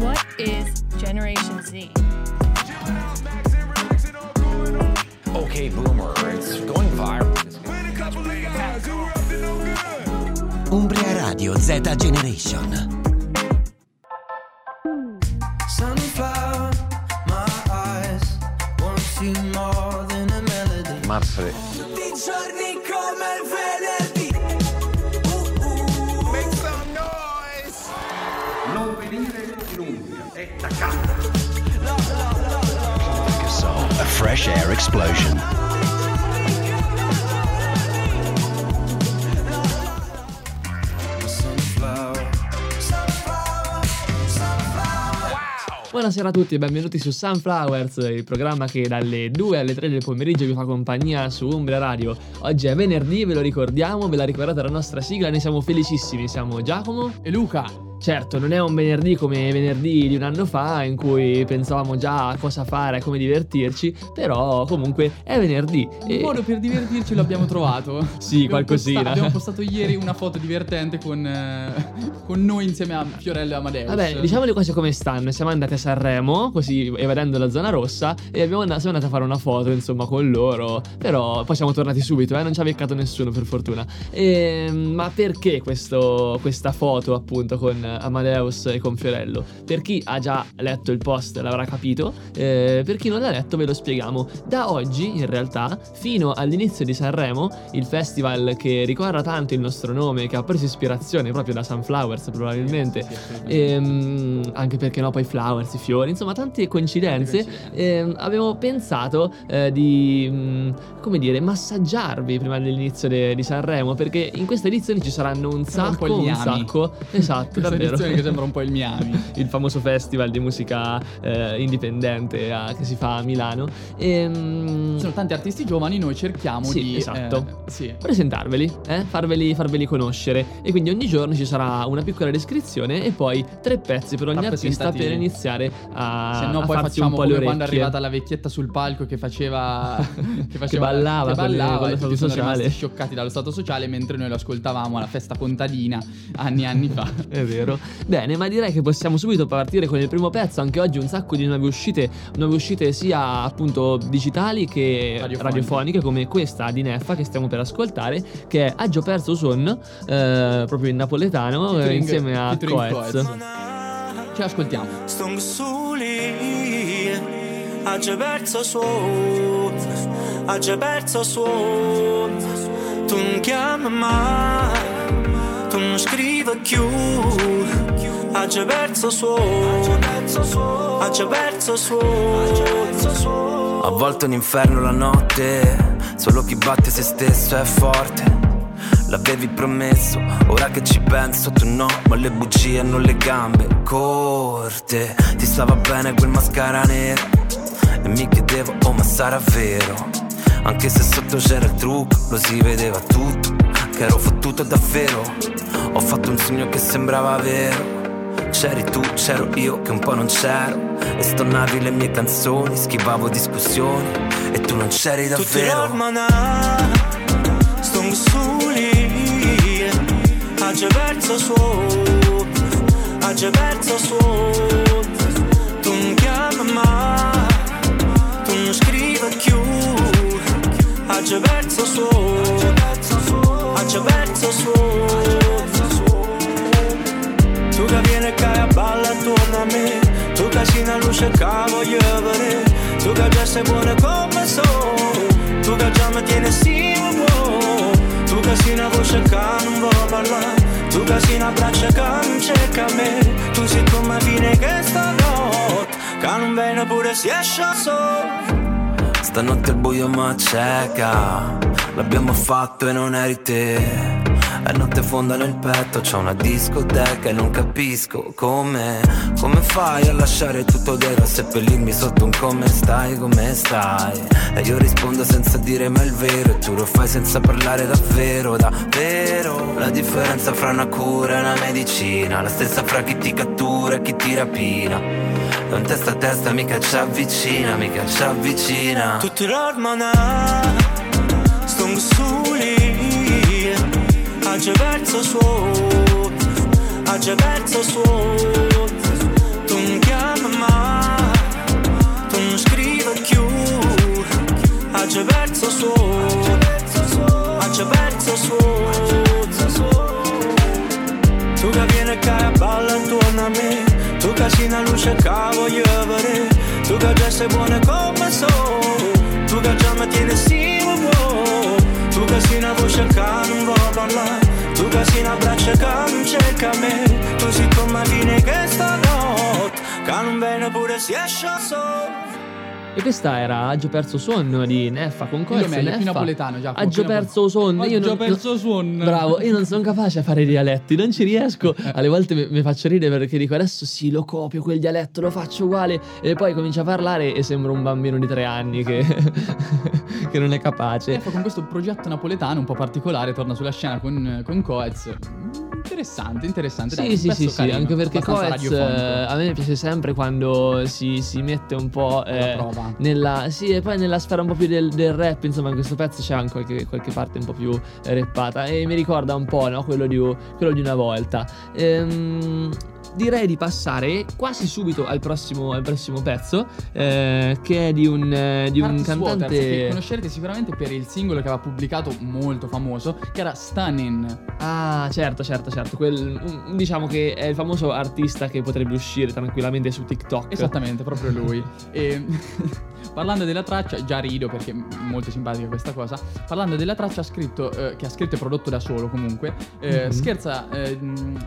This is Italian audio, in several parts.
What is Generation Z? Okay, boomer, it's going viral. Umbria Radio Z Generation. Fresh air explosion. Buonasera a tutti e benvenuti su Sunflowers, il programma che dalle 2 alle 3 del pomeriggio vi fa compagnia su Umbria Radio. Oggi è venerdì, ve lo ricordiamo, ve la ricordate la nostra sigla, ne siamo felicissimi. Siamo Giacomo E Luca, Certo, non è un venerdì come venerdì di un anno fa in cui pensavamo già a cosa fare, a come divertirci, però comunque è venerdì. un e- modo per divertirci l'abbiamo trovato. Sì, Abbiamo qualcosina. posta- abbiamo postato ieri una foto divertente con, eh, con noi insieme a Fiorello e Amadeus. Vabbè, diciamo le cose come stanno. Siamo andati a Sanremo, così evadendo la zona rossa, e abbiamo and- siamo andati a fare una foto, insomma, con loro. Però poi siamo tornati subito, eh, non ci ha beccato nessuno, per fortuna. Ehm, ma perché questo- questa foto, appunto, con Amadeus e con Fiorello? Per chi ha già letto il post l'avrà capito, eh, per chi non l'ha letto ve lo spieghiamo. Da oggi, in realtà, fino all'inizio di Sanremo, il festival che ricorda tanto il nostro nome, che ha preso ispirazione proprio da Sunflowers, probabilmente. Sì, assolutamente. Ehm, anche perché no, poi flowers, i fiori, insomma, tante coincidenze. Ehm, avevo pensato eh, di, mm, come dire, massaggiarvi prima dell'inizio de- di Sanremo, perché in questa edizione ci saranno un un sacco, un, Miami. sacco. Esatto, davvero. Edizione che sembra un po' il Miami. il famoso festival di musica eh, indipendente a- che si fa a Milano. Ehm, Ci sono tanti artisti giovani, noi cerchiamo Sì, di... esatto. eh, sì. presentarveli, eh? farveli, farveli conoscere. E quindi ogni giorno ci sarà una piccola descrizione e poi tre pezzi per ogni artista per iniziare a, Se no poi facciamo un po' le come quando è arrivata la vecchietta sul palco che faceva che, faceva, ballava che con le- ballava con lo e tutti sociale. scioccati dallo stato sociale mentre noi lo ascoltavamo alla festa contadina anni e anni fa. È vero. Bene, ma direi che possiamo subito partire con il primo pezzo. Anche oggi un sacco di nuove uscite, nuove uscite sia appunto digitali che Radiofoniche. radiofoniche, come questa di Neffa che stiamo per ascoltare, che è Aggio perso son, eh, proprio in napoletano, eh, Featuring- insieme a Coez. Ce l'ascoltiamo. Stung soli, ha già perso suono, ha già perso suono. Tu non chiami mai, non scrivi più, ha già perso suono, ha già perso suono. A volte un inferno la notte, solo chi batte se stesso è forte. L'avevi promesso, ora che ci penso tu no, ma le bugie hanno le gambe corte. Ti stava bene quel mascara nero e mi chiedevo, oh ma sarà vero? Anche se sotto c'era il trucco, lo si vedeva tutto, che ero fottuto davvero. Ho fatto un sogno che sembrava vero. C'eri tu, c'ero io che un po' non c'ero E stonavi le mie canzoni, schivavo discussioni E tu non c'eri Tutti davvero stung soli, ha già perso suono, ha già perso suono. Tu non chiami mai, tu non scrivi più, ha già perso già perso suono. Tu che vieni e cai a balla attorno a me. Tu che sei una luce che voglio vedere Tu che già sei buona come sono Tu che già mi tieni sì buono Tu che sei una voce che non vuole parlare. Tu che sei una braccia che non cerca me. Tu sei come fine che stanotte Che non viene pure se esce al sole Stanotte il buio ma cieca L'abbiamo fatto e non eri te. È notte fonda nel petto C'è una discoteca e non capisco come. Come fai a lasciare tutto dietro A seppellirmi sotto un come stai, come stai? E io rispondo senza dire mai il vero E tu lo fai senza parlare davvero, davvero. La differenza fra una cura e una medicina La stessa fra chi ti cattura e chi ti rapina. Non testa a testa mica ci avvicina, mica ci avvicina. Tutti sole Agge verso suo Agge verso suo. Tu mi chiami ma Tu mi scrivi più Agge verso suo Agge verso suo. Tu che vieni a a balla intorno a me Tu che sei una luce che voglio avere Tu che già sei buona come so Tu che già mi tieni sì tu che sei una voce che non vuoi parlare Tu che sei una braccia che non cerca me Tu sei come fine che stanotte Che non viene pure si esce solo E questa era Aggio perso sonno di Neffa con Dillo Coez. meglio, più Neffa. napoletano, Giacomo, Aggio perso sonno. Io Aggio non, perso sonno. Bravo, io non sono capace a fare i dialetti, non ci riesco. Alle volte mi, mi faccio ridere perché dico adesso sì, lo copio quel dialetto, lo faccio uguale. E poi comincio a parlare e sembro un bambino di tre anni che, che non è capace. Neffa con questo progetto napoletano un po' particolare torna sulla scena con, con Coez. Interessante, interessante. Dai, Sì, sì, sì, anche perché Coez a me piace sempre quando si, si mette un po' eh, nella, sì, e poi nella sfera un po' più del, del rap, insomma in questo pezzo c'è anche qualche, qualche parte un po' più rappata e mi ricorda un po' no, quello, di, quello di una volta. Ehm, direi di passare quasi subito al prossimo, al prossimo pezzo eh, che è di un, eh, di un Curtis Waters, che cantante... conoscerete sicuramente per il singolo che aveva pubblicato molto famoso, che era Stunning. Ah, certo, certo, certo. Quel, diciamo che è il famoso artista che potrebbe uscire tranquillamente su TikTok. Esattamente, proprio lui. e parlando della traccia, già rido perché è molto simpatica questa cosa. Parlando della traccia, ha scritto, eh, che ha scritto e prodotto da solo comunque, eh, Mhm. scherza eh,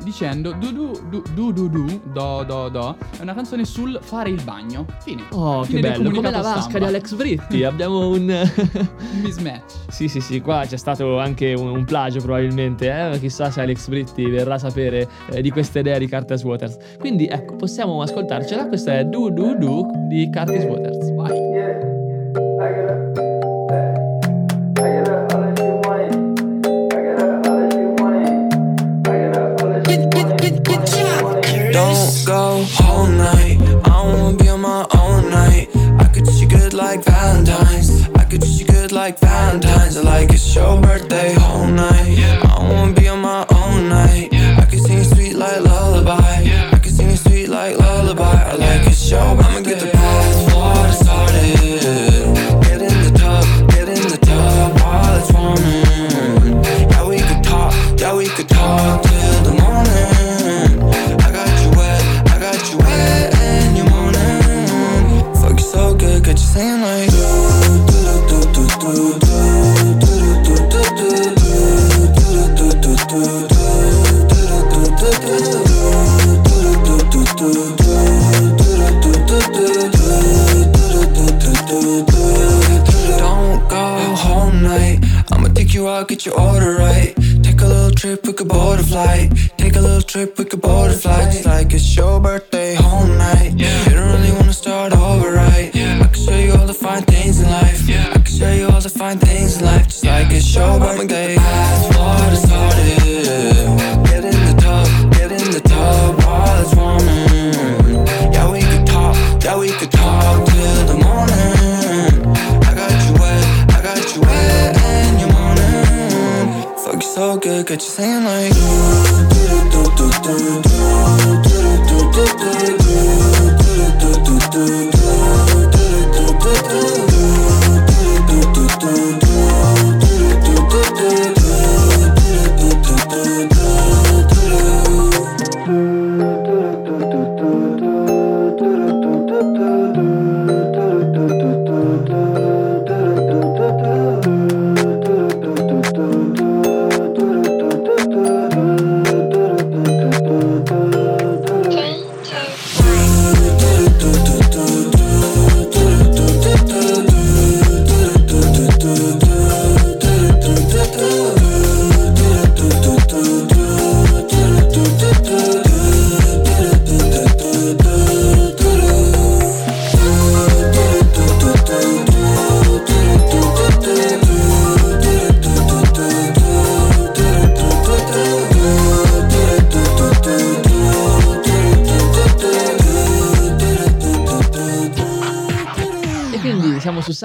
dicendo du du du du du do do do. È una canzone sul fare il bagno. Fine. Oh, che Fine del bello, come la vasca stampa. di Alex Britti. Abbiamo un. Un mismatch. sì, sì, sì, qua c'è stato anche un, un plagio probabilmente. Eh? Chissà se Alex Britti verrà a sapere eh, di questa idea di Curtis Waters. Quindi ecco, possiamo ascoltarcela. Questa è Do Do Do di Curtis Waters. Vai. Don't go whole night. I wanna be on my own night. I could treat you good like Valentine's. I could treat you good like Valentine's. Like it's your birthday whole night. I wanna be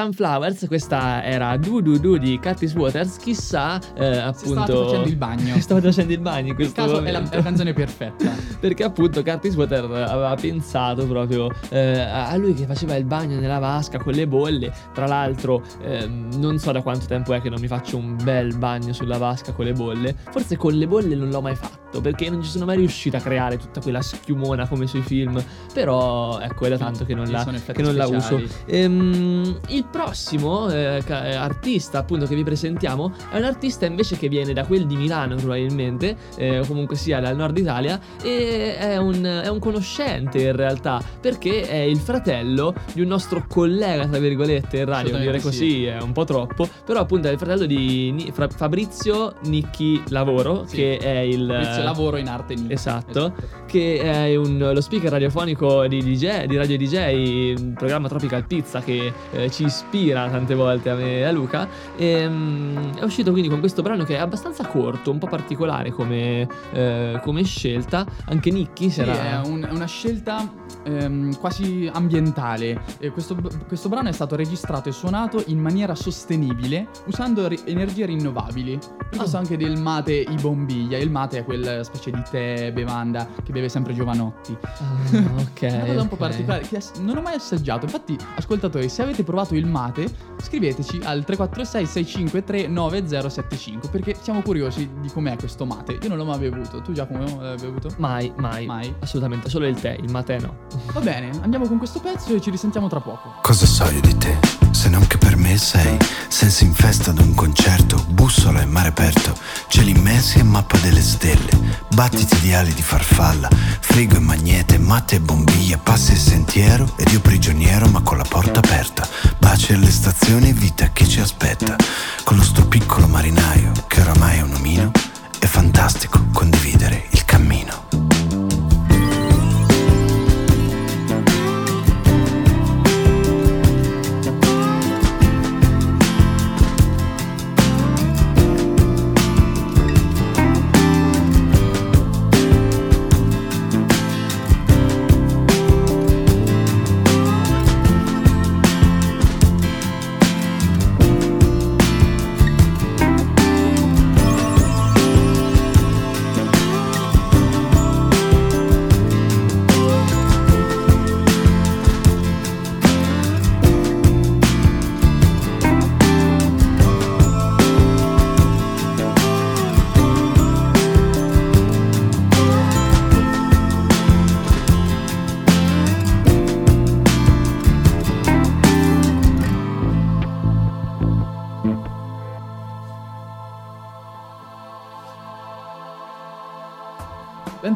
Sunflowers, questa era Do Do Do di Curtis Waters, chissà eh, appunto... stavate facendo il bagno. Stavate facendo il bagno in questo caso è la, è la canzone perfetta. Perché appunto Curtis Waters aveva pensato proprio eh, a lui che faceva il bagno nella vasca con le bolle. Tra l'altro, ehm, non so da quanto tempo è che non mi faccio un bel bagno sulla vasca con le bolle. Forse con le bolle non l'ho mai fatto. Fatto, perché non ci sono mai riuscito a creare tutta quella schiumona come sui film, però ecco è da tanto che non la, che non la uso. Ehm, il prossimo eh, eh, artista appunto che vi presentiamo è un artista invece che viene da quel di Milano probabilmente, eh, o comunque sia dal nord Italia, e è un, è un conoscente in realtà, perché è il fratello di un nostro collega, tra virgolette, in radio, dire così è un po' troppo, però appunto è il fratello di Ni- Fabrizio Nicchi Lavoro, Sì. che è il... Fabrizio lavoro in arte Nick. Esatto, che è un- lo speaker radiofonico di, DJ, di Radio DJ, un programma Tropical Pizza che eh, ci ispira tante volte a me e a Luca. E, mm, è uscito quindi con questo brano che è abbastanza corto, un po' particolare come, eh, come scelta. Anche Nicky Sì, sarà... è un- è una scelta ehm, quasi ambientale. E questo, questo brano è stato registrato e suonato in maniera sostenibile usando ri- energie rinnovabili. Questo Ah. anche del mate i bombiglia. Il mate è quella specie di tè, bevanda che beve sempre Giovanotti. Ah, ok. È una cosa un po' particolare che non ho mai assaggiato. Infatti, ascoltatori, se avete provato il mate, scriveteci al 346 653 9075 perché siamo curiosi di com'è questo mate. Io non l'ho mai bevuto. Tu Giacomo l'hai bevuto? Mai, mai, Mai. Assolutamente, solo il tè, il mate no. Va bene, andiamo con questo pezzo e ci risentiamo tra poco. Cosa so io di te? Se non che per me sei senza in festa ad un concerto, bussola e mare aperto, cieli immensi e mappa delle stelle, battiti di ali di farfalla, frigo e magnete, matte e bombiglia, passi e sentiero ed io prigioniero ma con la porta aperta, baci alle stazioni e vita che ci aspetta, con lo sto piccolo marinaio che oramai è un omino, è fantastico condividere il cammino.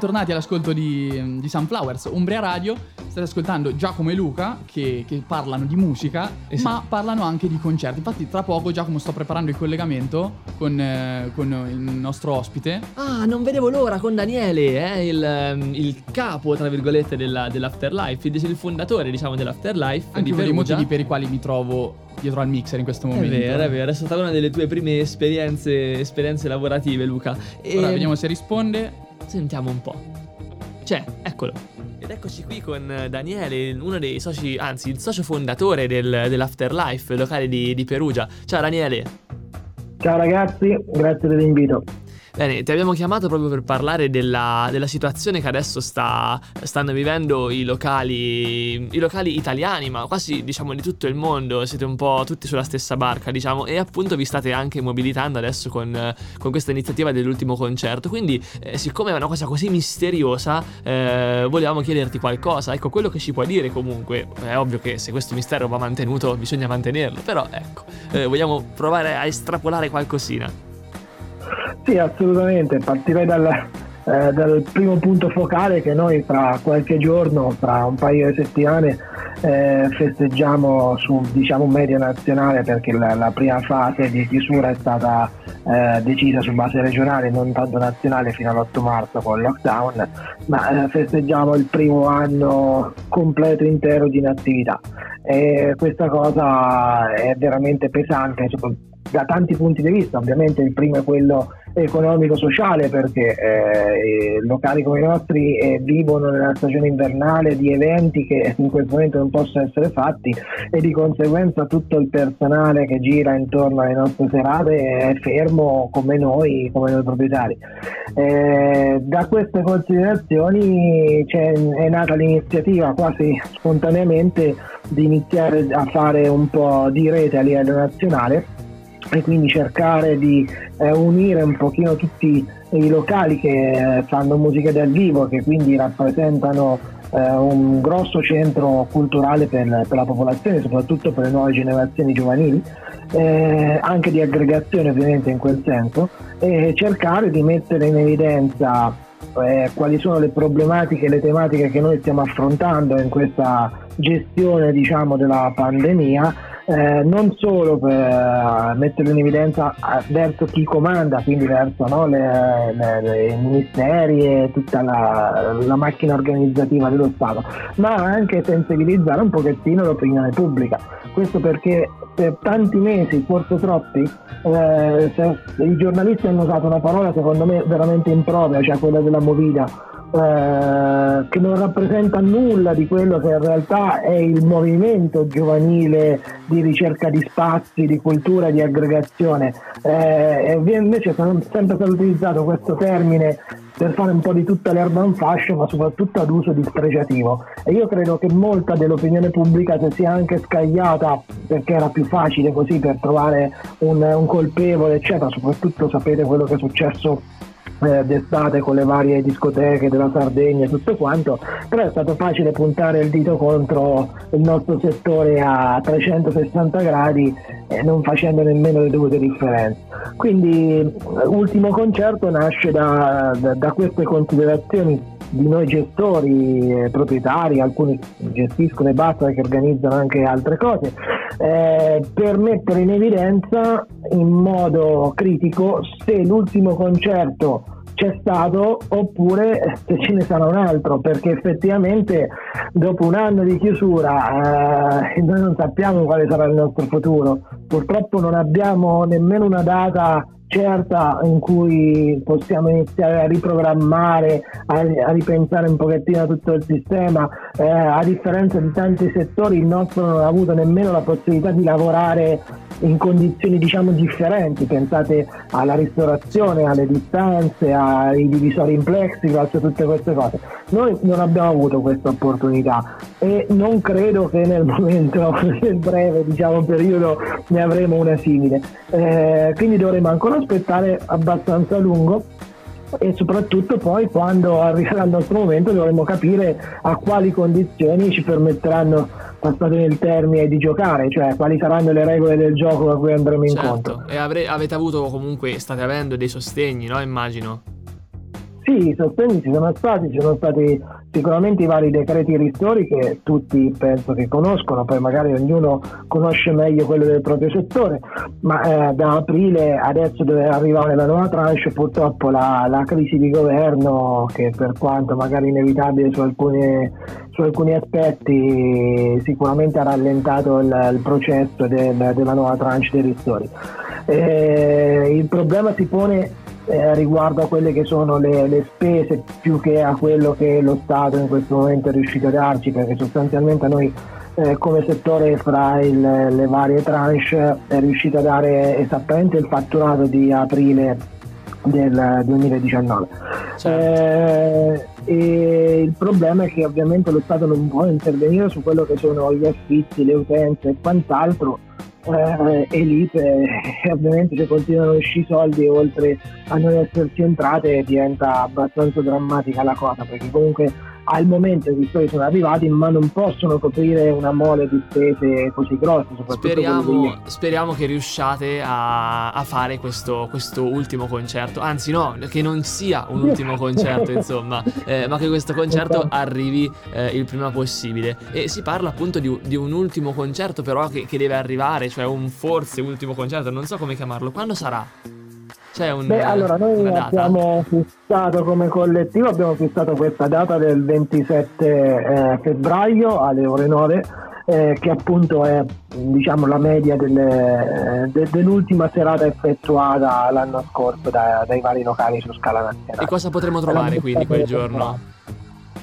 Bentornati all'ascolto di, di Sunflowers, Umbria Radio. State ascoltando Giacomo e Luca che, che parlano di musica, Esatto. ma parlano anche di concerti. Infatti, tra poco Giacomo sto preparando il collegamento con, eh, con il nostro ospite. Ah, non vedevo l'ora con Daniele, eh, il, il capo, tra virgolette, della- dell'Afterlife, il, il fondatore, diciamo, dell'Afterlife. Anche di dei Perugia. motivi per i quali mi trovo dietro al mixer in questo È momento. vero, è vero, è stata una delle tue prime esperienze, esperienze lavorative, Luca. E Ora vediamo se risponde. Sentiamo un po'. C'è, eccolo. Ed eccoci qui con Daniele, uno dei soci, anzi, il socio fondatore del- dell'Afterlife, locale di, di Perugia. Ciao Daniele. Ciao ragazzi, grazie dell'invito. Bene, ti abbiamo chiamato proprio per parlare della, della situazione che adesso sta, stanno vivendo i locali, i locali italiani, ma quasi diciamo di tutto il mondo, siete un po' tutti sulla stessa barca, diciamo, e appunto vi state anche mobilitando adesso con, con questa iniziativa dell'ultimo concerto, quindi eh, siccome è una cosa così misteriosa, eh, volevamo chiederti qualcosa, ecco, quello che ci puoi dire comunque, è ovvio che se questo mistero va mantenuto bisogna mantenerlo, però ecco, eh, vogliamo provare a estrapolare qualcosina. Sì, assolutamente, partirei dal, eh, dal primo punto focale che noi fra qualche giorno, fra un paio di settimane, eh, festeggiamo su diciamo media nazionale perché la, la prima fase di chiusura è stata eh, decisa su base regionale, non tanto nazionale fino all'8 marzo con il lockdown, ma eh, festeggiamo il primo anno completo intero di inattività. E questa cosa è veramente pesante sopra- da tanti punti di vista, ovviamente il primo è quello economico-sociale perché eh, locali come i nostri eh, vivono nella stagione invernale di eventi che in questo momento non possono essere fatti e di conseguenza tutto il personale che gira intorno alle nostre serate è fermo come noi, come noi proprietari. Eh, da queste considerazioni è nata l'iniziativa quasi spontaneamente di iniziare a fare un po' di rete a livello nazionale e quindi cercare di eh, unire un pochino tutti i locali che fanno musica dal vivo, che quindi rappresentano eh, un grosso centro culturale per, per, la popolazione, soprattutto per le nuove generazioni giovanili, eh, anche di aggregazione ovviamente in quel senso, e cercare di mettere in evidenza eh, quali sono le problematiche e le tematiche che noi stiamo affrontando in questa gestione diciamo, della pandemia eh, non solo per eh, metterlo in evidenza eh, verso chi comanda, quindi verso no, i ministeri e tutta la, la, macchina organizzativa dello Stato, ma anche sensibilizzare un pochettino l'opinione pubblica. Questo perché per tanti mesi, forse troppi, eh, i giornalisti hanno usato una parola secondo me veramente impropria, cioè quella della movida eh, che non rappresenta nulla di quello che in realtà è il movimento giovanile di ricerca di spazi, di cultura, di aggregazione. Eh, invece è sempre stato utilizzato questo termine per fare un po' di tutta l'erba in fascio, ma soprattutto ad uso dispregiativo. E io credo che molta dell'opinione pubblica si sia anche scagliata perché era più facile così per trovare un, un colpevole, eccetera. Soprattutto sapete quello che è successo eh, d'estate con le varie discoteche della Sardegna e tutto quanto, però è stato facile puntare il dito contro il nostro settore a 360 gradi eh, non facendo nemmeno le dovute differenze. Quindi ultimo concerto nasce da, da, da queste considerazioni di noi gestori, eh, proprietari, alcuni gestiscono e basta che organizzano anche altre cose, eh, per mettere in evidenza in modo critico se l'ultimo concerto c'è stato oppure se ce ne sarà un altro perché effettivamente dopo un anno di chiusura eh, noi non sappiamo quale sarà il nostro futuro purtroppo non abbiamo nemmeno una data certa in cui possiamo iniziare a riprogrammare, a, a ripensare un pochettino tutto il sistema. Eh, a differenza di tanti settori il nostro non ha avuto nemmeno la possibilità di lavorare in condizioni diciamo differenti, pensate alla ristorazione, alle distanze, ai divisori in plexiglass, tutte queste cose. Noi non abbiamo avuto questa opportunità e non credo che nel momento, nel breve diciamo, periodo ne avremo una simile. Eh, quindi dovremo ancora aspettare abbastanza a lungo e soprattutto poi quando arriverà il nostro momento dovremo capire a quali condizioni ci permetteranno passate nel termine di giocare, cioè quali saranno le regole del gioco a cui andremo certo. incontro. E avre- avete avuto comunque, state avendo dei sostegni, no? Immagino. Sì, sostegni ci sono stati, ci sono stati sicuramente i vari decreti ristori che tutti penso che conoscono, poi magari ognuno conosce meglio quello del proprio settore, ma eh, da aprile adesso deve arrivare la nuova tranche, purtroppo la, la, crisi di governo che per quanto magari inevitabile su alcuni, su alcuni aspetti sicuramente ha rallentato il, il processo del, della nuova tranche dei ristori. Eh, il problema si pone eh, riguardo a quelle che sono le, le, spese più che a quello che lo Stato in questo momento è riuscito a darci, perché sostanzialmente noi eh, come settore fra il, le varie tranche è riuscito a dare esattamente il fatturato di aprile del 2019. Certo. Eh, il problema è che ovviamente lo Stato non può intervenire su quello che sono gli affitti, le utenze e quant'altro eh, elite e ovviamente se continuano a uscire soldi oltre a non esserci entrate diventa abbastanza drammatica la cosa perché comunque al momento i ristori sono arrivati ma non possono coprire una mole di spese così grosse speriamo, speriamo che riusciate a, a fare questo, questo, ultimo concerto anzi no che non sia un ultimo concerto insomma eh, ma che questo concerto esatto. arrivi eh, il prima possibile e si parla appunto di, di un ultimo concerto però che, che deve arrivare cioè un forse ultimo concerto non so come chiamarlo quando sarà? C'è un, Beh, allora noi abbiamo fissato come collettivo, abbiamo fissato questa data del 27 eh, febbraio alle ore 9 eh, che appunto è diciamo, la media delle, de, dell'ultima serata effettuata l'anno scorso da, dai vari locali su scala nazionale. E cosa potremo trovare quindi quel giorno?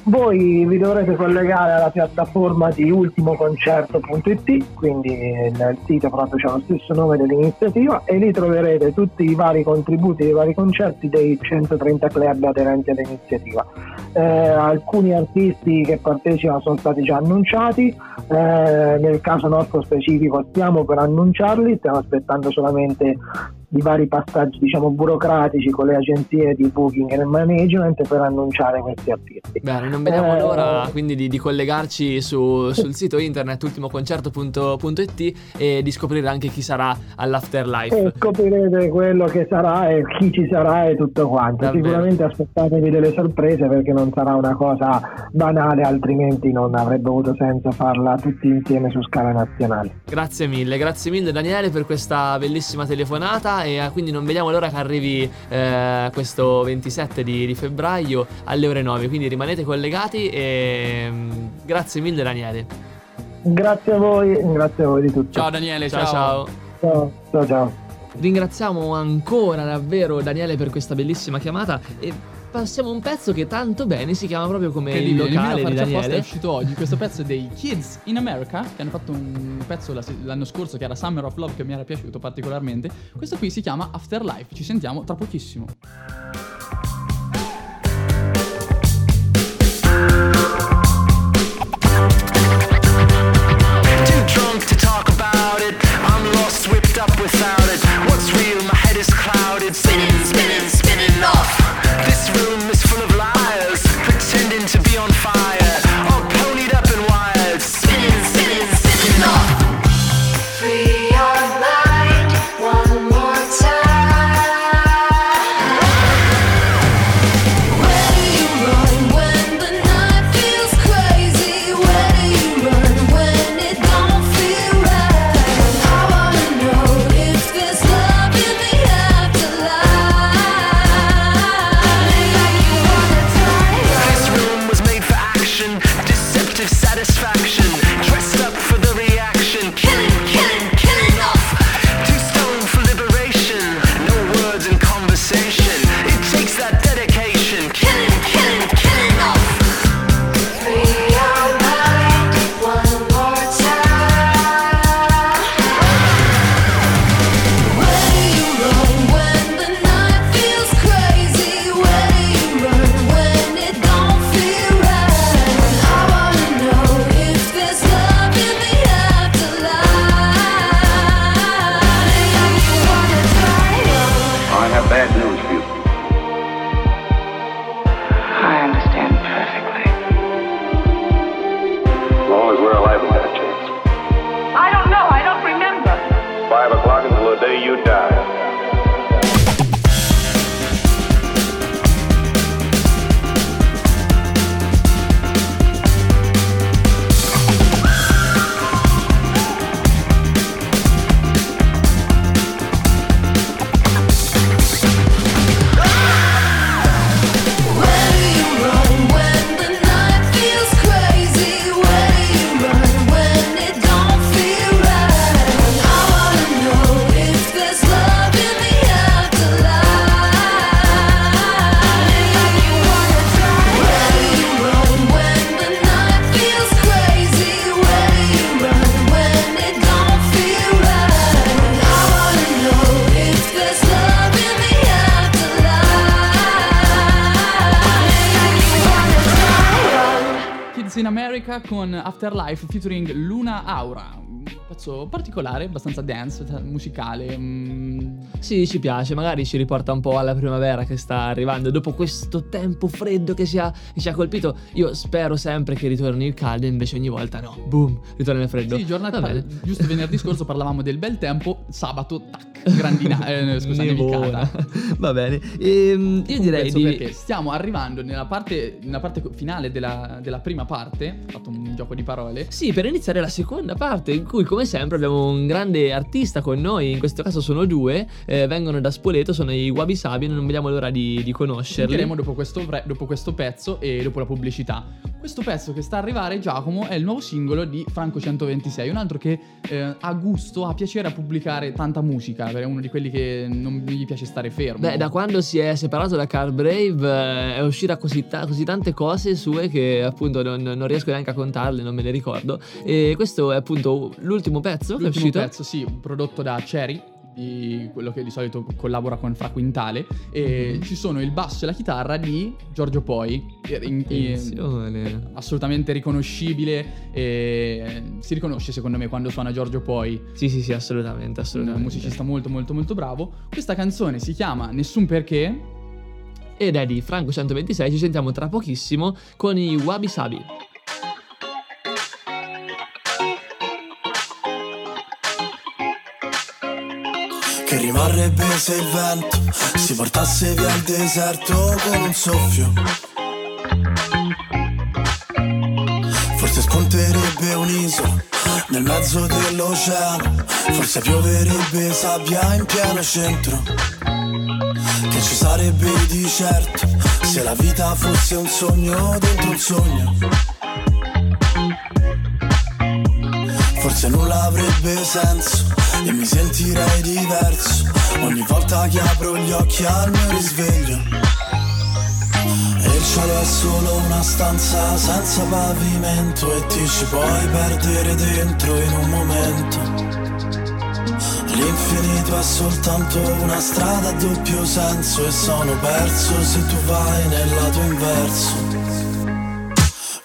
Voi vi dovrete collegare alla piattaforma di ultimoconcerto.it, quindi il sito proprio ha lo stesso nome dell'iniziativa e lì troverete tutti i vari contributi i vari concerti dei 130 club aderenti all'iniziativa. Eh, alcuni artisti che partecipano sono stati già annunciati, eh, nel caso nostro specifico stiamo per annunciarli, stiamo aspettando solamente di vari passaggi diciamo burocratici con le agenzie di booking e management per annunciare questi artisti. Bene, non vediamo Eh, l'ora quindi di, di collegarci su- sul sito internet ultimoconcerto.it e di scoprire anche chi sarà all'afterlife. E scoprirete quello che sarà e chi ci sarà e tutto quanto. Davvero. Sicuramente aspettatevi delle sorprese perché non sarà una cosa banale, altrimenti non avrebbe avuto senso farla tutti insieme su scala nazionale. Grazie mille, grazie mille Daniele per questa bellissima telefonata e eh, quindi non vediamo l'ora che arrivi eh, questo 27 di, di febbraio alle ore 9, quindi rimanete collegati e mm, grazie mille Daniele. Grazie a voi, grazie a voi di tutto. Ciao Daniele, Ciao ciao. Ciao, ciao. ciao. Ringraziamo ancora davvero Daniele per questa bellissima chiamata e passiamo a un pezzo che tanto bene si chiama proprio come il locale di apposta è Daniele. uscito oggi questo pezzo dei Kids in America che hanno fatto un pezzo la- l'anno scorso che era Summer of Love che mi era piaciuto particolarmente. Questo qui si chiama Afterlife. Ci sentiamo tra pochissimo. Too drunk to talk about it. I'm lost, whipped up without Afterlife featuring Luna Aura. Un pezzo particolare, abbastanza dance, musicale. mm, Sì, ci piace, magari ci riporta un po' alla primavera che sta arrivando. Dopo questo tempo freddo che ci ha, che ci ha colpito, io spero sempre che ritorni il caldo, invece ogni volta no. Boom, ritorna il freddo. Sì, giornata bene. giusto venerdì scorso parlavamo del bel tempo, sabato tac, grandina, eh, scusa, nevicata. Va bene. Ehm, io direi di. perché stiamo arrivando nella parte, nella parte finale della, della prima parte, ho fatto un gioco di parole. Sì, per iniziare la seconda parte, in cui come sempre abbiamo un grande artista con noi, in questo caso sono due, eh, vengono da Spoleto, sono i Wabi Sabi, non vediamo l'ora di, di conoscerli. Sentiremo dopo dopo questo pezzo e dopo la pubblicità. Questo pezzo che sta a arrivare, Giacomo, è il nuovo singolo di Franco 126, un altro che eh, ha gusto, ha piacere a pubblicare tanta musica, perché è uno di quelli che non gli piace stare fermo. Beh, da quando si è separato da Car Brave eh, è uscita così, ta- così tante cose sue che appunto non, non riesco neanche a contarle, non me le ricordo. E questo è appunto l'ultimo pezzo che è L'ultimo uscito. pezzo, sì, prodotto da Cherry. Di quello che di solito collabora con Fra Quintale, e ci sono il basso e la chitarra di Giorgio Poi, in- in- assolutamente riconoscibile, e si riconosce secondo me quando suona Giorgio Poi, Sì, sì, sì, assolutamente, un assolutamente. musicista molto molto molto bravo. Questa canzone si chiama Nessun Perché, Ed è di Franco 126, ci sentiamo tra pochissimo con i Wabi Sabi. Che rimarrebbe se il vento si portasse via il deserto con un soffio. Forse spunterebbe un'isola nel mezzo dell'oceano. Forse pioverebbe sabbia in pieno centro. Che ci sarebbe di certo se la vita fosse un sogno dentro un sogno. Forse nulla avrebbe senso e mi sentirei diverso ogni volta che apro gli occhi al mio risveglio. E il cielo è solo una stanza senza pavimento e ti ci puoi perdere dentro in un momento. L'infinito è soltanto una strada a doppio senso e sono perso se tu vai nel lato inverso.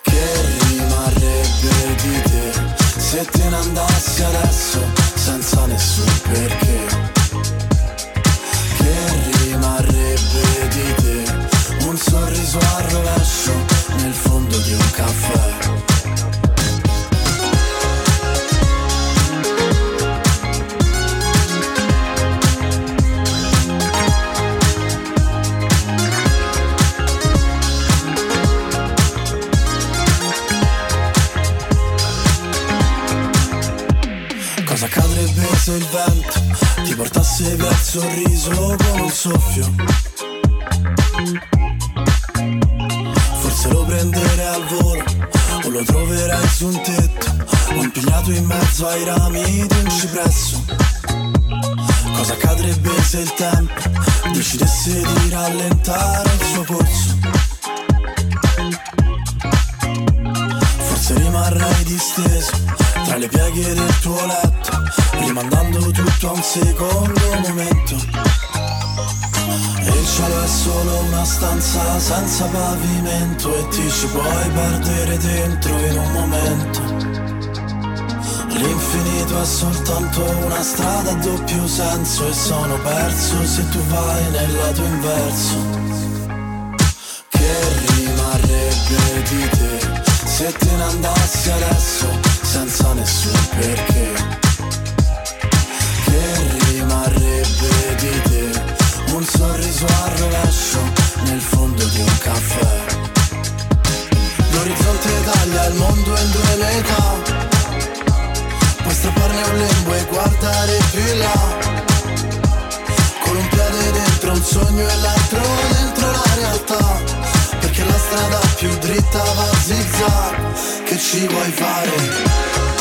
Che rimarrebbe di te se te ne andassi adesso senza nessun perché? Che rimarrebbe di te un sorriso al rovescio nel fondo di un caffè? Se il vento ti portasse via il sorriso con un soffio? Forse lo prenderei al volo o lo troverai su un tetto o impigliato in mezzo ai rami di un cipresso. Cosa accadrebbe se il tempo decidesse di rallentare il suo corso? Forse rimarrai disteso le pieghe del tuo letto, rimandando tutto a un secondo momento. Il cielo è solo una stanza senza pavimento e ti ci puoi perdere dentro in un momento. L'infinito è soltanto una strada a doppio senso e sono perso se tu vai nel lato inverso. Che rimarrebbe di te se te ne andassi adesso senza nessun perché? Che rimarrebbe di te un sorriso al rovescio nel fondo di un caffè? L'orizzonte taglia il mondo in due metà. Puoi strapparne un lembo e guardare più là. Con un piede dentro un sogno e l'altro dentro la realtà. Perché la strada più dritta va a zigzag. Che ci vuoi fare?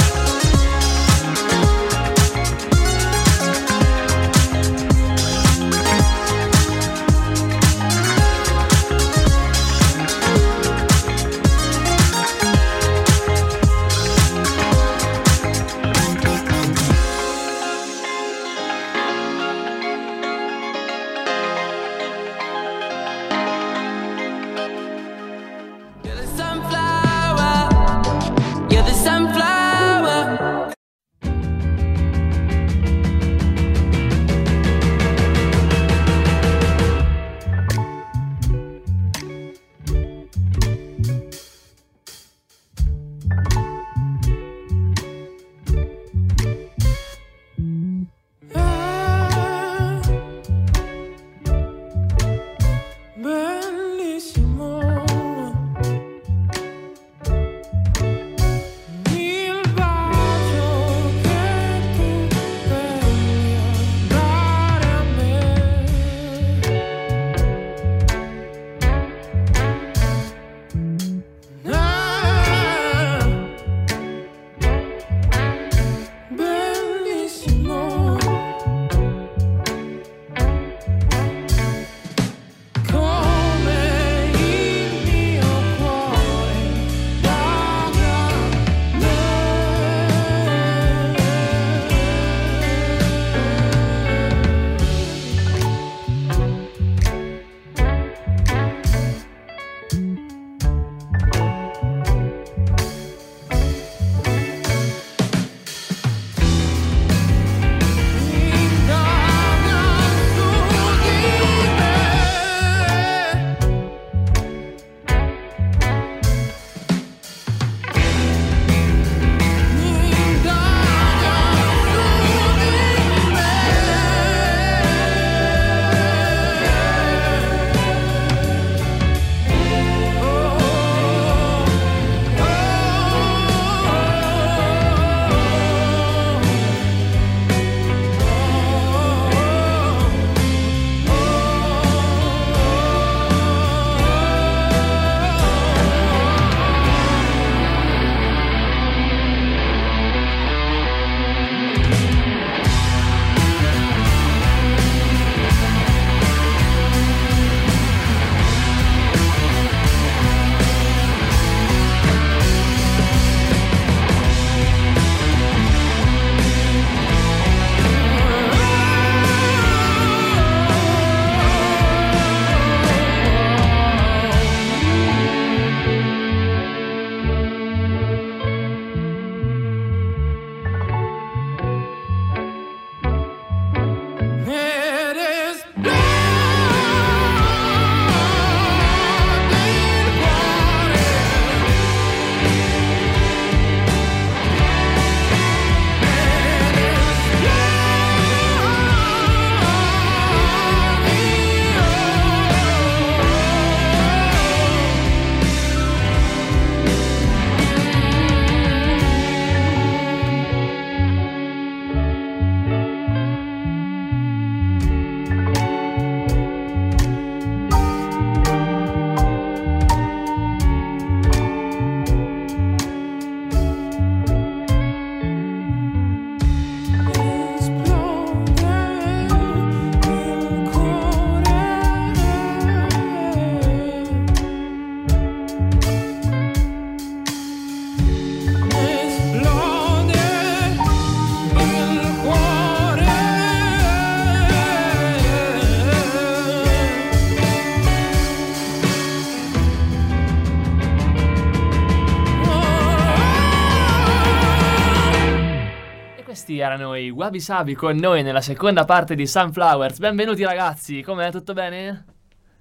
Erano i Wabi Sabi con noi nella seconda parte di Sunflowers. Benvenuti ragazzi, com'è? Tutto bene?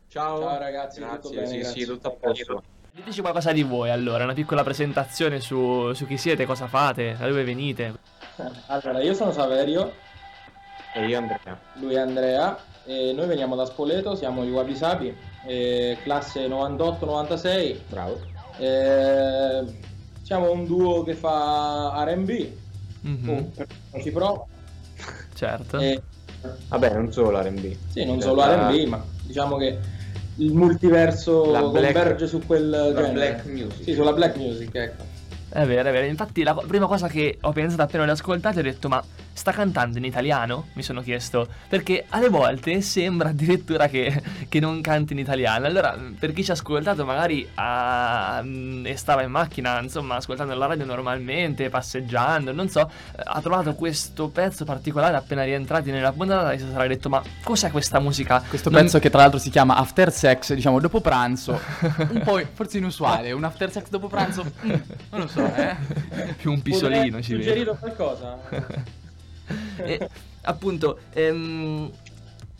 Ciao. Ciao ragazzi, Grazie, tutto bene? sì, grazie. sì, tutto a posto. Diteci qualcosa di voi allora, una piccola presentazione su, su chi siete, cosa fate, da dove venite. Allora, io sono Saverio, E io Andrea. lui è Andrea, e noi veniamo da Spoleto, siamo i Wabi Sabi, eh, classe 98-96. Bravo. Eh, siamo un duo che fa R&B, Mhm, oh, per non ci prova. Certo. E, Vabbè, non solo R&B. sì, non In solo R&B, ma diciamo che il multiverso La black- converge su quel la genere. black music. Sì, sulla black music, ecco. È vero, è vero. Infatti, la prima cosa che ho pensato appena le ascoltate, ho detto: Ma sta cantando in italiano? Mi sono chiesto. Perché alle volte sembra addirittura che, che non canti in italiano. Allora, per chi ci ha ascoltato, magari ah, mm, e stava in macchina, insomma, ascoltando la radio normalmente, passeggiando, non so, ha trovato questo pezzo particolare appena rientrati nella puntata e si sarà detto: Ma cos'è questa musica? Questo Non- pezzo che tra l'altro si chiama After Sex, diciamo dopo pranzo, un po' forse inusuale, un After Sex dopo pranzo, mm, non lo so, eh. più un pisolino ci vedo. suggerito qualcosa? E, appunto, ehm,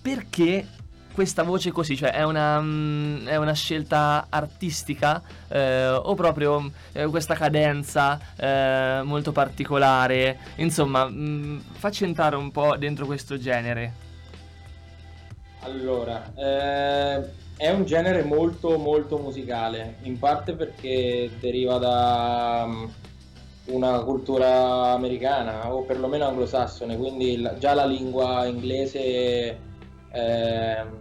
perché questa voce così? Cioè, è una, mm, è una scelta artistica eh, o proprio eh, questa cadenza eh, molto particolare? Insomma, mm, facci entrare un po' dentro questo genere. Allora, eh, è un genere molto molto musicale, in parte perché deriva da mm, una cultura americana o perlomeno anglosassone, quindi già la lingua inglese ehm,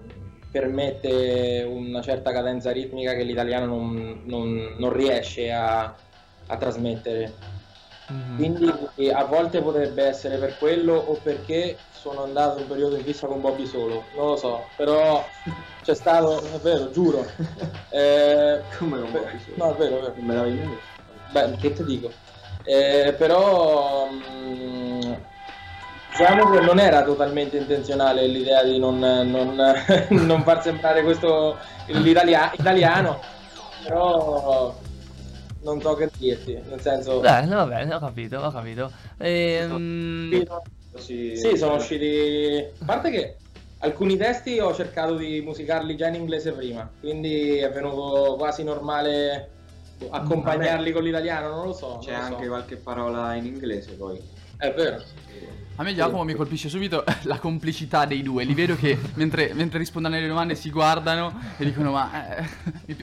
permette una certa cadenza ritmica che l'italiano non, non- non riesce a, a trasmettere. Quindi eh, a volte potrebbe essere per quello o perché sono andato un periodo in fissa con Bobby solo, non lo so, però c'è stato, è vero, giuro. Eh, Come con Bobby solo? No, è vero, è vero. Me l'avevi detto? Beh, che ti dico? Eh, però mm, diciamo che non era totalmente intenzionale l'idea di non, non- non far sembrare questo l'italia- italiano, però non so che dirti, nel senso... Beh, va bene, ho capito, ho capito. Ehm, Sì, sono usciti. A parte che alcuni testi ho cercato di musicarli già in inglese prima, quindi è venuto quasi normale accompagnarli con l'italiano, non lo so. C'è lo so. anche qualche parola in inglese poi. È vero. A me Giacomo mi colpisce subito la complicità dei due, li vedo che mentre, mentre rispondono alle domande si guardano e dicono ma eh,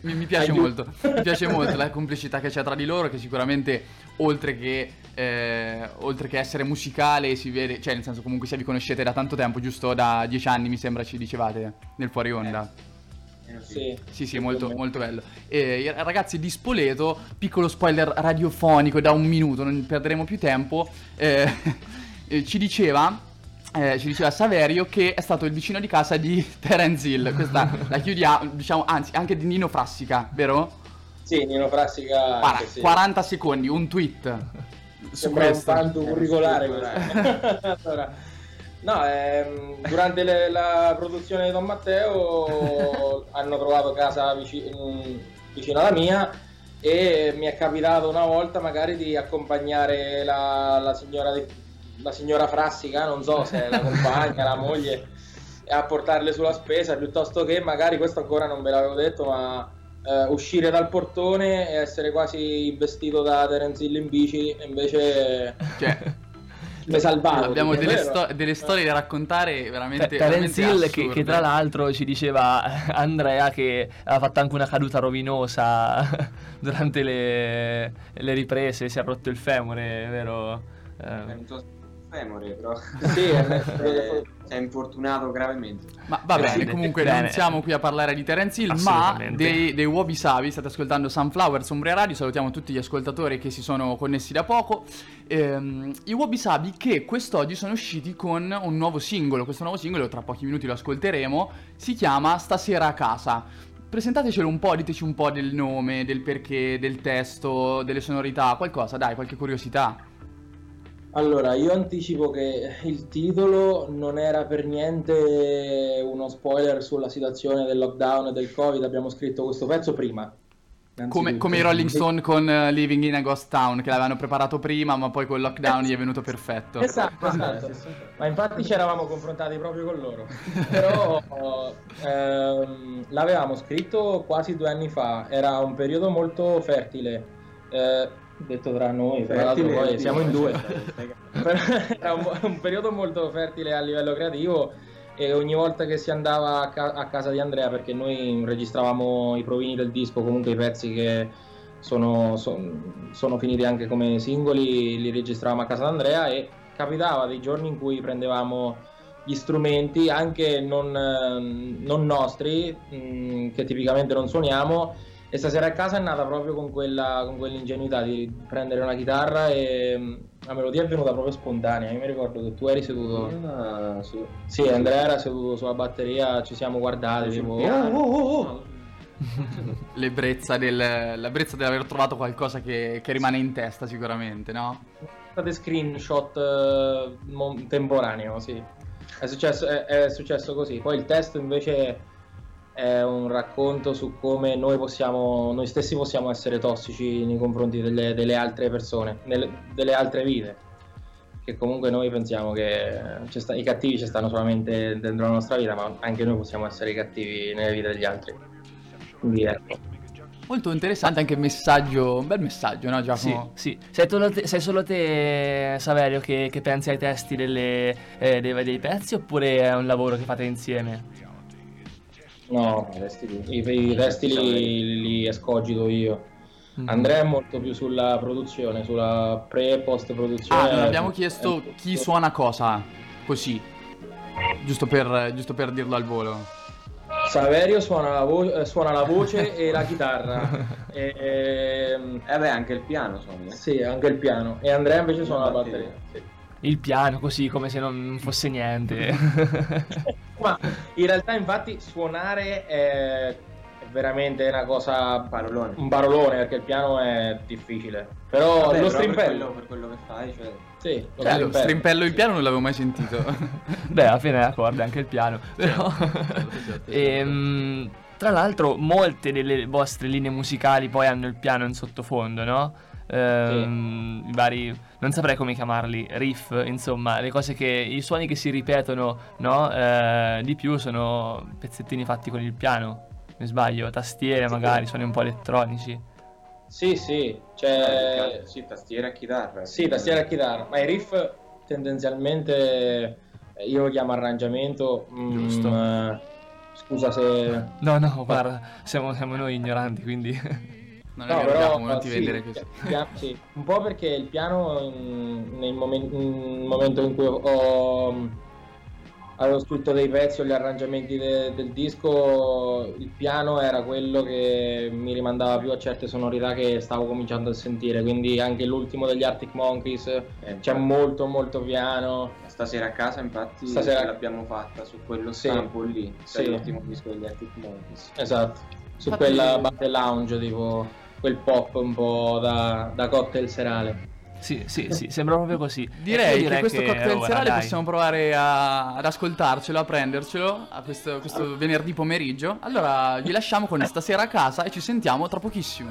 mi, mi- piace Aiuto. molto, mi piace molto la complicità che c'è tra di loro che sicuramente oltre che, eh, oltre che essere musicale si vede, cioè nel senso comunque se vi conoscete da tanto tempo, giusto da dieci anni mi sembra ci dicevate nel fuori onda. Sì. Sì, sì, molto, molto bello. E, i ragazzi di Spoleto, piccolo spoiler radiofonico da un minuto, non perderemo più tempo. eh, eh, ci diceva. eh, ci diceva Saverio che è stato il vicino di casa di Terence Hill. Questa la chiudiamo, diciamo, anzi, anche di Nino Frassica, vero? Sì, Nino Frassica. Guarda, anche sì. 40 secondi, un tweet. Su Sembra un questo. tanto curricolare questo. allora, no, ehm, durante le- la produzione di Don Matteo hanno trovato casa vici- mm, vicino alla mia e mi è capitato una volta magari di accompagnare la, la signora, di- la signora Frassica, non so se è la compagna, la moglie, a portarle sulla spesa piuttosto che magari questo ancora non ve l'avevo detto, ma eh, uscire dal portone e essere quasi vestito da Terence Hill in bici e invece Cioè, mi salvavo. abbiamo delle, sto- delle storie da raccontare veramente, Te- Terence veramente Hill che, che tra l'altro ci diceva Andrea che ha fatto anche una caduta rovinosa durante le, le riprese, si è rotto il femore, vero? Eh, femore, però. Sì, è- si è infortunato gravemente. Ma va bene, comunque bene. non siamo qui a parlare di Terence Hill, ma dei, dei Wabi Sabi. State ascoltando Sunflowers Umbria Radio. Salutiamo tutti gli ascoltatori che si sono connessi da poco. Ehm, I Wabi Sabi che quest'oggi sono usciti con un nuovo singolo. Questo nuovo singolo, tra pochi minuti lo ascolteremo, si chiama Stasera a casa. Presentatecelo un po', diteci un po' del nome, del perché, del testo, delle sonorità, qualcosa, dai, qualche curiosità. Allora, io anticipo che il titolo non era per niente uno spoiler sulla situazione del lockdown e del Covid, abbiamo scritto questo pezzo prima. Come, come i Rolling Stone con eh, Living in a Ghost Town, che l'avevano preparato prima, ma poi col lockdown gli è venuto perfetto. Esatto, esatto. Ma infatti ci eravamo confrontati proprio con loro. Però ehm, l'avevamo scritto quasi due anni fa, era un periodo molto fertile. Eh, detto tra noi, tra l'altro poi siamo in due. era un, un periodo molto fertile a livello creativo e ogni volta che si andava a, ca- a casa di Andrea, perché noi registravamo i provini del disco, comunque i pezzi che sono, son- sono finiti anche come singoli, li registravamo a casa di Andrea e capitava dei giorni in cui prendevamo gli strumenti anche non, non nostri, mh, che tipicamente non suoniamo, e stasera a casa è nata proprio con, quella, con quell'ingenuità di prendere una chitarra e mh, la melodia è venuta proprio spontanea. Io mi ricordo che tu eri seduto. Ah, sì. Sì, Andrea era seduto sulla batteria, ci siamo guardati, tipo. piano. "Oh, oh, oh". L'ebbrezza, del, l'ebbrezza dell'aver trovato qualcosa che, che rimane in testa sicuramente, no? State screenshot mo- temporaneo, sì. È successo, è, è successo così. Poi il testo invece è un racconto su come noi possiamo, noi stessi possiamo essere tossici nei confronti delle, delle altre persone, nelle- delle altre vite. Che comunque noi pensiamo che sta- i cattivi ci stanno solamente dentro la nostra vita, ma anche noi possiamo essere i cattivi nelle vite degli altri. Quindi ecco. Molto interessante anche il messaggio, un bel messaggio, no Sì, Giacomo? sì. Sei, solo te, sei solo te, Saverio, che, che pensi ai testi delle, eh, dei, dei pezzi oppure è un lavoro che fate insieme? No, i, i testi li, li escogito io. Andrea è molto più sulla produzione, sulla pre e post produzione. Ah, non abbiamo chiesto chi suona cosa, così, giusto per, giusto per dirlo al volo. Saverio suona la, vo- eh, suona la voce e la chitarra. e, ehm, Eh beh, anche il piano suona. Sì, anche il piano. E Andrea invece suona la batteria. sì. Il piano, così come se non fosse niente. Ma in realtà, infatti, suonare è, veramente una cosa. Parolone. Un parolone perché il piano è difficile. Però Vabbè, lo però per strimpello. quello, per quello che fai, cioè... Sì, lo Cioè, lo strimpello. strimpello il piano non l'avevo mai sentito. Beh, alla fine è accordi anche il piano. Però. Ehm, tra l'altro, molte delle vostre linee musicali poi hanno il piano in sottofondo, no? Ehm, I vari. Non saprei come chiamarli, riff, insomma, le cose che. I suoni che si ripetono, no? Eh, di più sono pezzettini fatti con il piano. Mi sbaglio, tastiere magari, suoni un po' elettronici. Sì, sì, cioè... Sì, tastiera e chitarra. Sì, tastiera e chitarra, ma i riff tendenzialmente eh, io lo chiamo arrangiamento. mm, Giusto. eh, scusa se... No, no, guarda, siamo, siamo noi ignoranti, quindi. Non No, però, non ti sì, vendere così. pi- pia- sì, un po' perché il piano in- nel momen- in- momento in cui ho, avevo scritto dei pezzi o gli arrangiamenti de- del disco, il piano era quello che mi rimandava più a certe sonorità che stavo cominciando a sentire, quindi anche l'ultimo degli Arctic Monkeys c'è infatti. molto molto piano. Stasera a casa, infatti, Stasera- l'abbiamo fatta su quello Sì. stampo lì. Sì. Sì. l'ultimo disco degli Arctic Monkeys. Esatto, su quella battle lounge tipo quel pop un po' da, da cocktail serale. Sì, sì, sì, sembra proprio così. Direi, Io che questo cocktail ora, serale possiamo provare a- ad ascoltarcelo, a prendercelo a questo, questo venerdì pomeriggio. Allora vi lasciamo con stasera a casa e ci sentiamo tra pochissimo.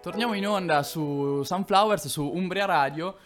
Torniamo in onda su Sunflowers, su Umbria Radio.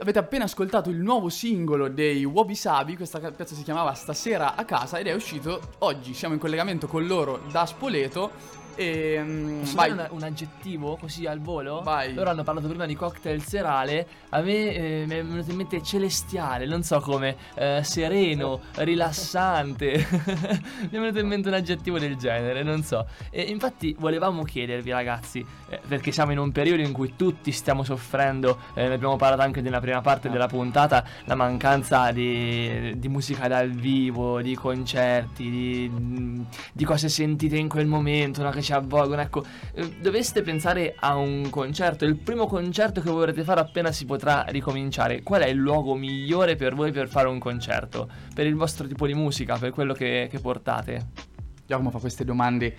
Avete appena ascoltato il nuovo singolo dei Wabi Sabi, questa piazza si chiamava Stasera a casa ed è uscito oggi. Siamo in collegamento con loro da Spoleto e Posso vai. una- un aggettivo così al volo? Vai. Loro hanno parlato prima di cocktail serale. A me eh, mi è venuto in mente celestiale, non so come, eh, sereno, rilassante. mi è venuto in mente un aggettivo del genere, non so. E infatti volevamo chiedervi, ragazzi, eh, perché siamo in un periodo in cui tutti stiamo soffrendo, eh, ne abbiamo parlato anche nella prima parte della puntata, la mancanza di, di musica dal vivo, di concerti, di, di cose sentite in quel momento, no, che ci avvolgono. Ecco, eh, doveste pensare a un concerto, il primo concerto che vorrete fare appena si potrà ricominciare. Qual è il luogo migliore per voi per fare un concerto? Per il vostro tipo di musica, per quello che, che portate? Giacomo fa queste domande.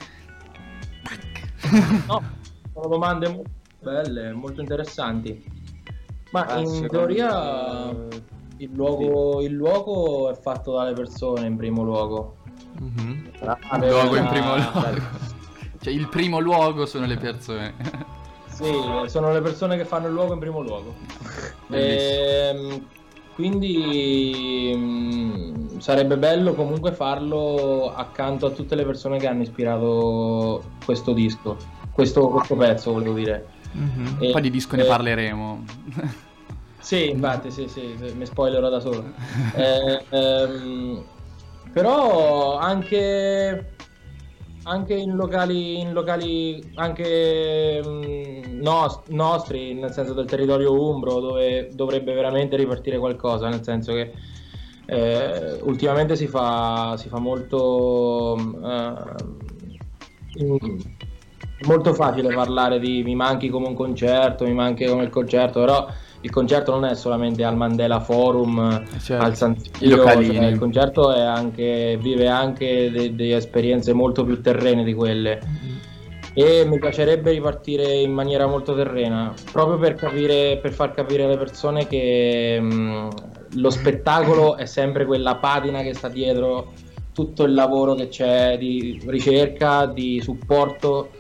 No, sono domande molto belle, molto interessanti. Ma Ah, in teoria me- il luogo, il luogo è fatto dalle persone in primo luogo. Il luogo in primo luogo. Cioè, il primo luogo sono le persone. Sì, sono le persone che fanno il luogo in primo luogo. Bellissimo. Ehm, quindi mm, sarebbe bello comunque farlo accanto a tutte le persone che hanno ispirato questo disco, questo, questo pezzo volevo dire. Un E- po' di disco ne eh, parleremo. Sì, infatti, sì, sì, sì, mi spoilerò da solo. Eh, ehm, però anche, anche in locali, in locali anche mm, nos- nostri, nel senso del territorio umbro, dove dovrebbe veramente ripartire qualcosa, nel senso che eh, ultimamente si fa, si fa molto... mm, eh, molto facile parlare di mi manchi come un concerto, mi manchi come il concerto, però il concerto non è solamente al Mandela Forum, certo. al San Siro, cioè, il concerto è anche, vive anche de- delle esperienze molto più terrene di quelle. E mi piacerebbe ripartire in maniera molto terrena, proprio per capire, per far capire alle persone che mh, lo spettacolo è sempre quella patina che sta dietro tutto il lavoro che c'è di ricerca, di supporto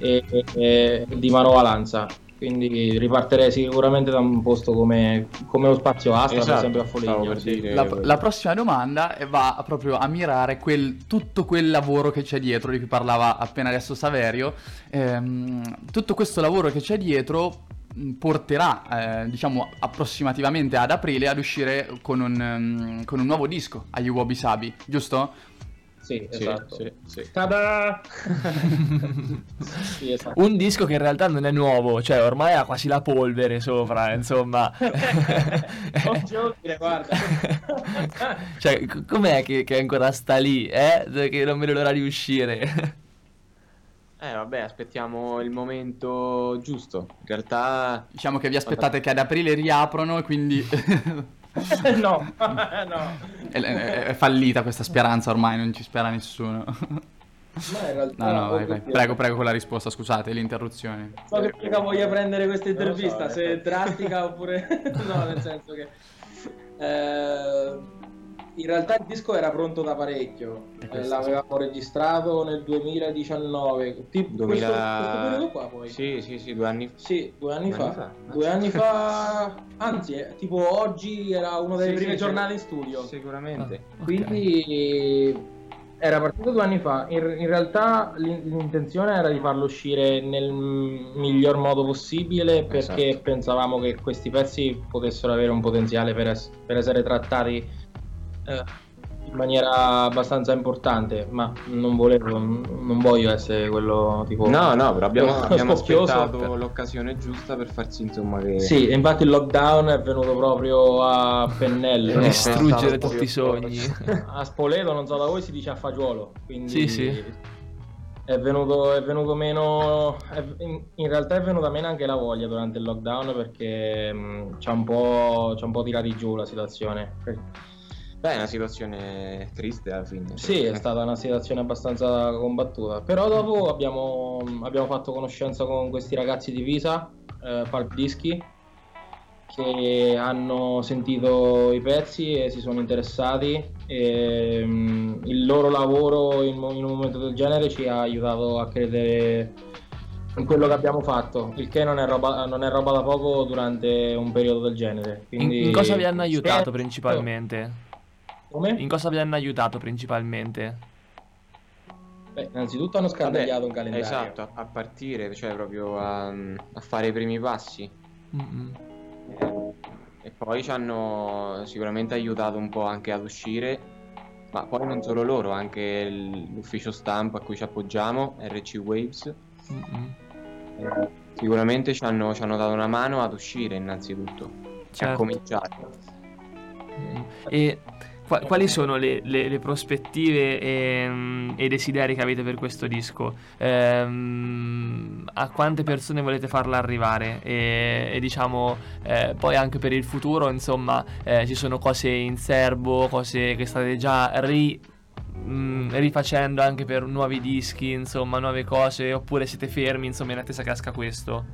e, e- e di manovalanza. Quindi ripartirei sicuramente da un posto come, come lo spazio Astra, per Esatto, esempio a Foligno. per dire La, la prossima domanda va proprio a mirare quel- tutto quel lavoro che c'è dietro, di cui parlava appena adesso Saverio. Ehm, tutto questo lavoro che c'è dietro mh, porterà, eh, diciamo, approssimativamente ad aprile ad uscire con un, ehm, con un nuovo disco agli Wabi Sabi, giusto? Sì, esatto. sì, sì. Tada! Sì, esatto. Un disco che in realtà non è nuovo, cioè ormai ha quasi la polvere sopra, insomma. Dire, guarda. cioè, c- com'è che, che ancora sta lì, eh? Che non vedo l'ora di uscire. Eh vabbè, aspettiamo il momento giusto. In realtà Diciamo che vi aspettate che ad aprile riaprono e quindi no, no. è, è- è fallita questa speranza ormai, non ci spera nessuno. Ma in realtà, No, no, vai, vai. Prego, prego con la risposta, scusate, l'interruzione. So che mica voglia prendere questa lo so, intervista, se è drastica oppure no, nel senso che eh, in realtà il disco era pronto da parecchio, Eh, l'avevamo registrato nel 2019, tipo 2000... questo, questo periodo qua poi. Sì, sì, sì, due anni Sì, due anni Due fa. anni fa, Due anni fa, anzi, eh, tipo oggi era una delle Sì, prime sì, giornate in studio. Sicuramente. Ok. Quindi era partito due anni fa. In, in realtà l'in- l'intenzione era di farlo uscire nel miglior modo possibile perché Esatto. pensavamo che questi pezzi potessero avere un potenziale per, ess- per essere trattati eh, in maniera abbastanza importante. Ma non volevo, non voglio essere quello tipo. No, no, però abbiamo, abbiamo aspettato l'occasione giusta per far sì, insomma, che... Sì, e infatti il lockdown è venuto proprio a pennello. Distruggere tutti i sogni. A Spoleto, non so da voi, si dice a fagiolo. Quindi Sì, sì. È venuto, è venuto meno. è- in, in realtà è venuta meno anche la voglia durante il lockdown perché mh, ci ha un po', ci ha un po' tirati giù la situazione. Beh, è una situazione triste alla fine. Sì, è stata una situazione abbastanza combattuta. Però dopo abbiamo, abbiamo fatto conoscenza con questi ragazzi di Visa, eh, Pulp Dischi, che hanno sentito i pezzi e si sono interessati. E, mm, il loro lavoro in, in un momento del genere ci ha aiutato a credere in quello che abbiamo fatto, il che non è roba, non è roba da poco durante un periodo del genere. In, Quindi... in cosa vi hanno aiutato Spero- principalmente? Come? In cosa vi hanno aiutato principalmente? Beh, innanzitutto hanno scandagliato un calendario. Esatto, a- a partire, cioè proprio a, a fare i primi passi. Mm-mm. Eh, E poi ci hanno sicuramente aiutato un po' anche ad uscire, ma poi non solo loro, anche l'ufficio stampa a cui ci appoggiamo, RC Waves, Mm-mm. eh, sicuramente ci hanno, ci hanno dato una mano ad uscire innanzitutto, e a Certo. cominciare. Mm. E quali sono le, le- le prospettive e, e i desideri che avete per questo disco? Ehm, a quante persone volete farla arrivare? E, e diciamo, eh, poi anche per il futuro, insomma, eh, ci sono cose in serbo, cose che state già ri- mm, rifacendo anche per nuovi dischi, insomma, nuove cose, oppure siete fermi, insomma, in attesa che esca questo?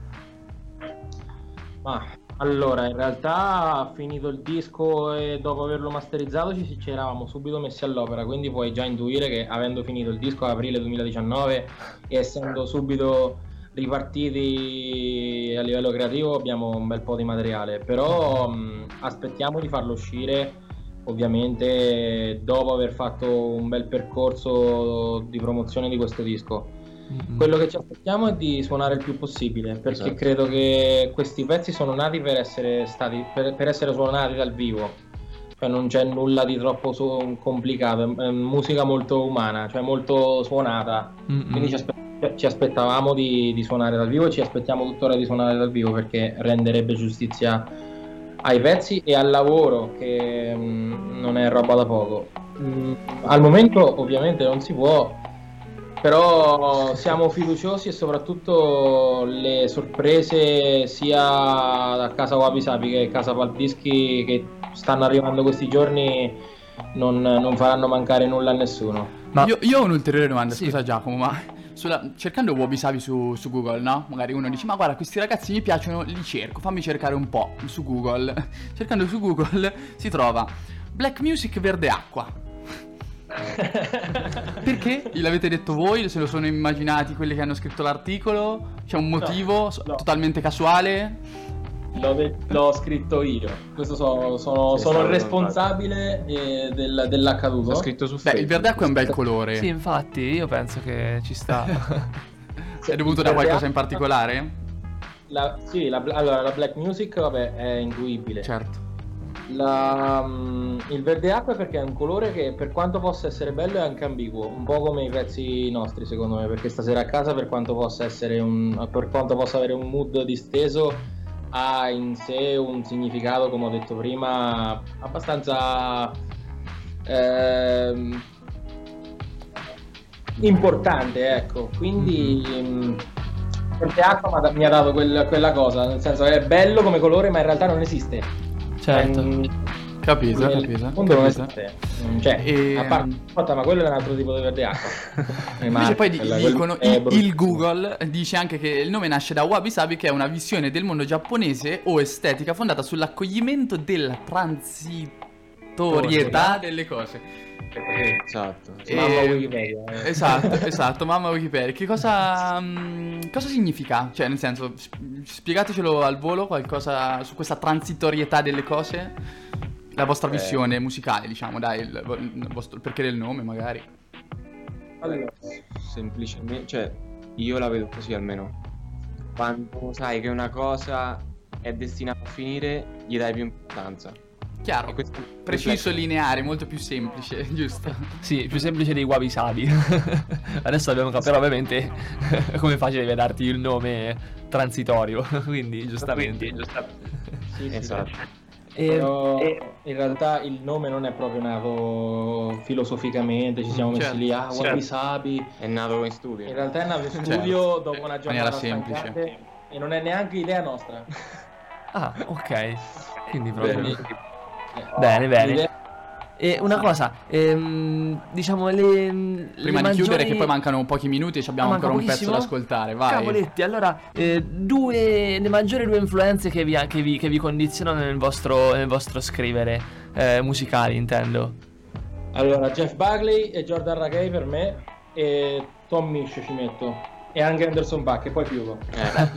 Ma allora, in realtà finito il disco e dopo averlo masterizzato ci, ci eravamo subito messi all'opera, quindi puoi già intuire che avendo finito il disco a aprile 2019 e essendo subito ripartiti a livello creativo abbiamo un bel po' di materiale, però mh, aspettiamo di farlo uscire ovviamente dopo aver fatto un bel percorso di promozione di questo disco. Quello che ci aspettiamo è di suonare il più possibile, perché Esatto. credo che questi pezzi sono nati per essere stati per, per essere suonati dal vivo. Cioè non c'è nulla di troppo su- complicato, è, musica molto umana, cioè molto suonata. Mm-mm. Quindi ci, aspe- ci aspettavamo di, di suonare dal vivo e ci aspettiamo tuttora di suonare dal vivo perché renderebbe giustizia ai pezzi e al lavoro che mm, non è roba da poco. Mm, al momento ovviamente non si può, però siamo fiduciosi e soprattutto le sorprese sia da casa Wabi Sapi che casa Paldischi che stanno arrivando questi giorni non, non faranno mancare nulla a nessuno. Io, io ho un'ulteriore domanda, scusa Giacomo, ma sulla- cercando Wabi Sabi su, su Google, no? Magari uno dice, ma guarda, questi ragazzi mi piacciono, li cerco, fammi cercare un po' su Google. Cercando su Google si trova Black Music Verde Acqua. Perché? Gliel'avete detto voi? Se lo sono immaginati quelli che hanno scritto l'articolo? C'è un motivo so- totalmente casuale? L'ho, de- l'ho scritto io, questo so- sono, Sì, sono il responsabile eh, del- dell'accaduto. L'ho scritto su Beh, il verde acqua è un bel colore. Sì, infatti, io penso che ci sta. È dovuto da qualcosa in particolare? La, sì, la, allora la black music vabbè, è intuibile. Certo. La, mm, il verde acqua perché è un colore che per quanto possa essere bello è anche ambiguo, un po' come i pezzi nostri secondo me, perché stasera a casa per quanto possa essere un, per quanto possa avere un mood disteso ha in sé un significato, come ho detto prima, abbastanza ehm, importante, ecco. Quindi mm, verde acqua mi ha dato quel- quella cosa, nel senso è bello come colore, ma in realtà non esiste. Certo. Mm, Capito, capito. mondo non capito. esiste. Non c'è. E- A parte, aspetta, ma quello è un altro tipo di verde acqua. Invece poi Quella- dicono il, il Google dice anche che il nome nasce da Wabi Sabi che è una visione del mondo giapponese o estetica fondata sull'accoglimento della transitorietà delle cose. Esatto. E- Mamma Wikipedia. eh. Esatto, esatto, mamma Wikipedia. Che cosa, mm, cosa significa? Cioè, nel senso, sp- spiegatecelo al volo qualcosa su questa transitorietà delle cose. La vostra Eh. visione musicale, diciamo, dai, il, il vostro- il perché del nome magari. Allora, semplicemente, cioè, io la vedo così almeno. Quando sai che una cosa è destinata a finire, gli dai più importanza. Chiaro, questo preciso, riflette- lineare, molto più semplice, giusto? Sì, più semplice dei wabi sabi. Adesso abbiamo capito, però ovviamente come facile darti il nome transitorio, quindi giustamente. sì, sì, Esatto. sì. E- Però e- in realtà il nome non è proprio nato filosoficamente, ci siamo messi Certo, lì, ah, certo. Wabi Sabi. È nato in studio. In realtà è nato in Certo. studio dopo una giornata semplice. e non è neanche idea nostra. Ah, ok. Quindi proprio. Bene. Eh, Bene, bene. E una cosa, ehm, diciamo le. Prima di chiudere, che poi mancano pochi minuti e ci abbiamo Ah, ancora un pezzo da ascoltare, vai. Cavoletti, allora, eh, due, le maggiori due influenze che vi, che vi, che vi condizionano nel vostro, nel vostro scrivere, eh, musicali intendo. Allora, Jeff Bagley e Jordan Rackey per me e Tom Misch ci metto. e anche Anderson Paak e poi chiudo.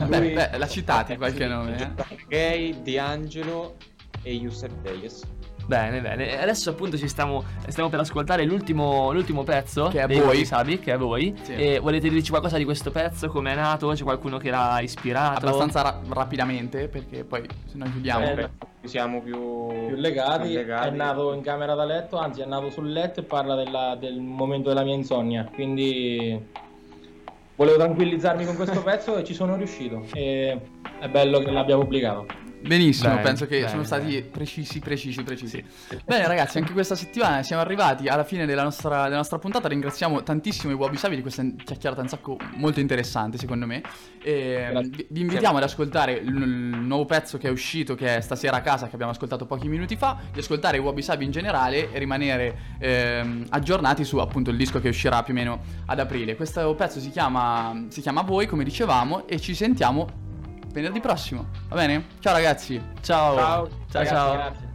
Beh, Lui- beh, la citate qualche nome, eh? Gay, D'Angelo e Yusef Davis. Bene, bene. Adesso appunto ci stiamo, stiamo per ascoltare l'ultimo, l'ultimo pezzo Che è dei voi. Sabi, che è voi. Sì. E volete dirci qualcosa di questo pezzo? Come è nato? C'è qualcuno che l'ha ispirato? Abbastanza ra- rapidamente, perché poi se no chiudiamo. Eh, Siamo più, più legati, più legati. è nato in camera da letto, anzi è nato sul letto e parla della- del momento della mia insonnia, quindi volevo tranquillizzarmi con questo pezzo e ci sono riuscito e è bello che l'abbia pubblicato. Benissimo, Bene, penso che bene, sono stati precisi, precisi, precisi. Bene ragazzi, anche questa settimana siamo arrivati alla fine della nostra, della nostra puntata. Ringraziamo tantissimo i Wabi Sabi di questa chiacchierata un sacco molto interessante secondo me. E vi, vi invitiamo ad ascoltare il, il nuovo pezzo che è uscito, che è Stasera a casa, che abbiamo ascoltato pochi minuti fa, di ascoltare i Wabi Sabi in generale e rimanere ehm, aggiornati su appunto il disco che uscirà più o meno ad aprile. Questo pezzo si chiama, si chiama Voi, come dicevamo, e ci sentiamo venerdì prossimo. Va bene? Ciao ragazzi. Ciao. Ciao, ciao. ragazzi, ciao. grazie.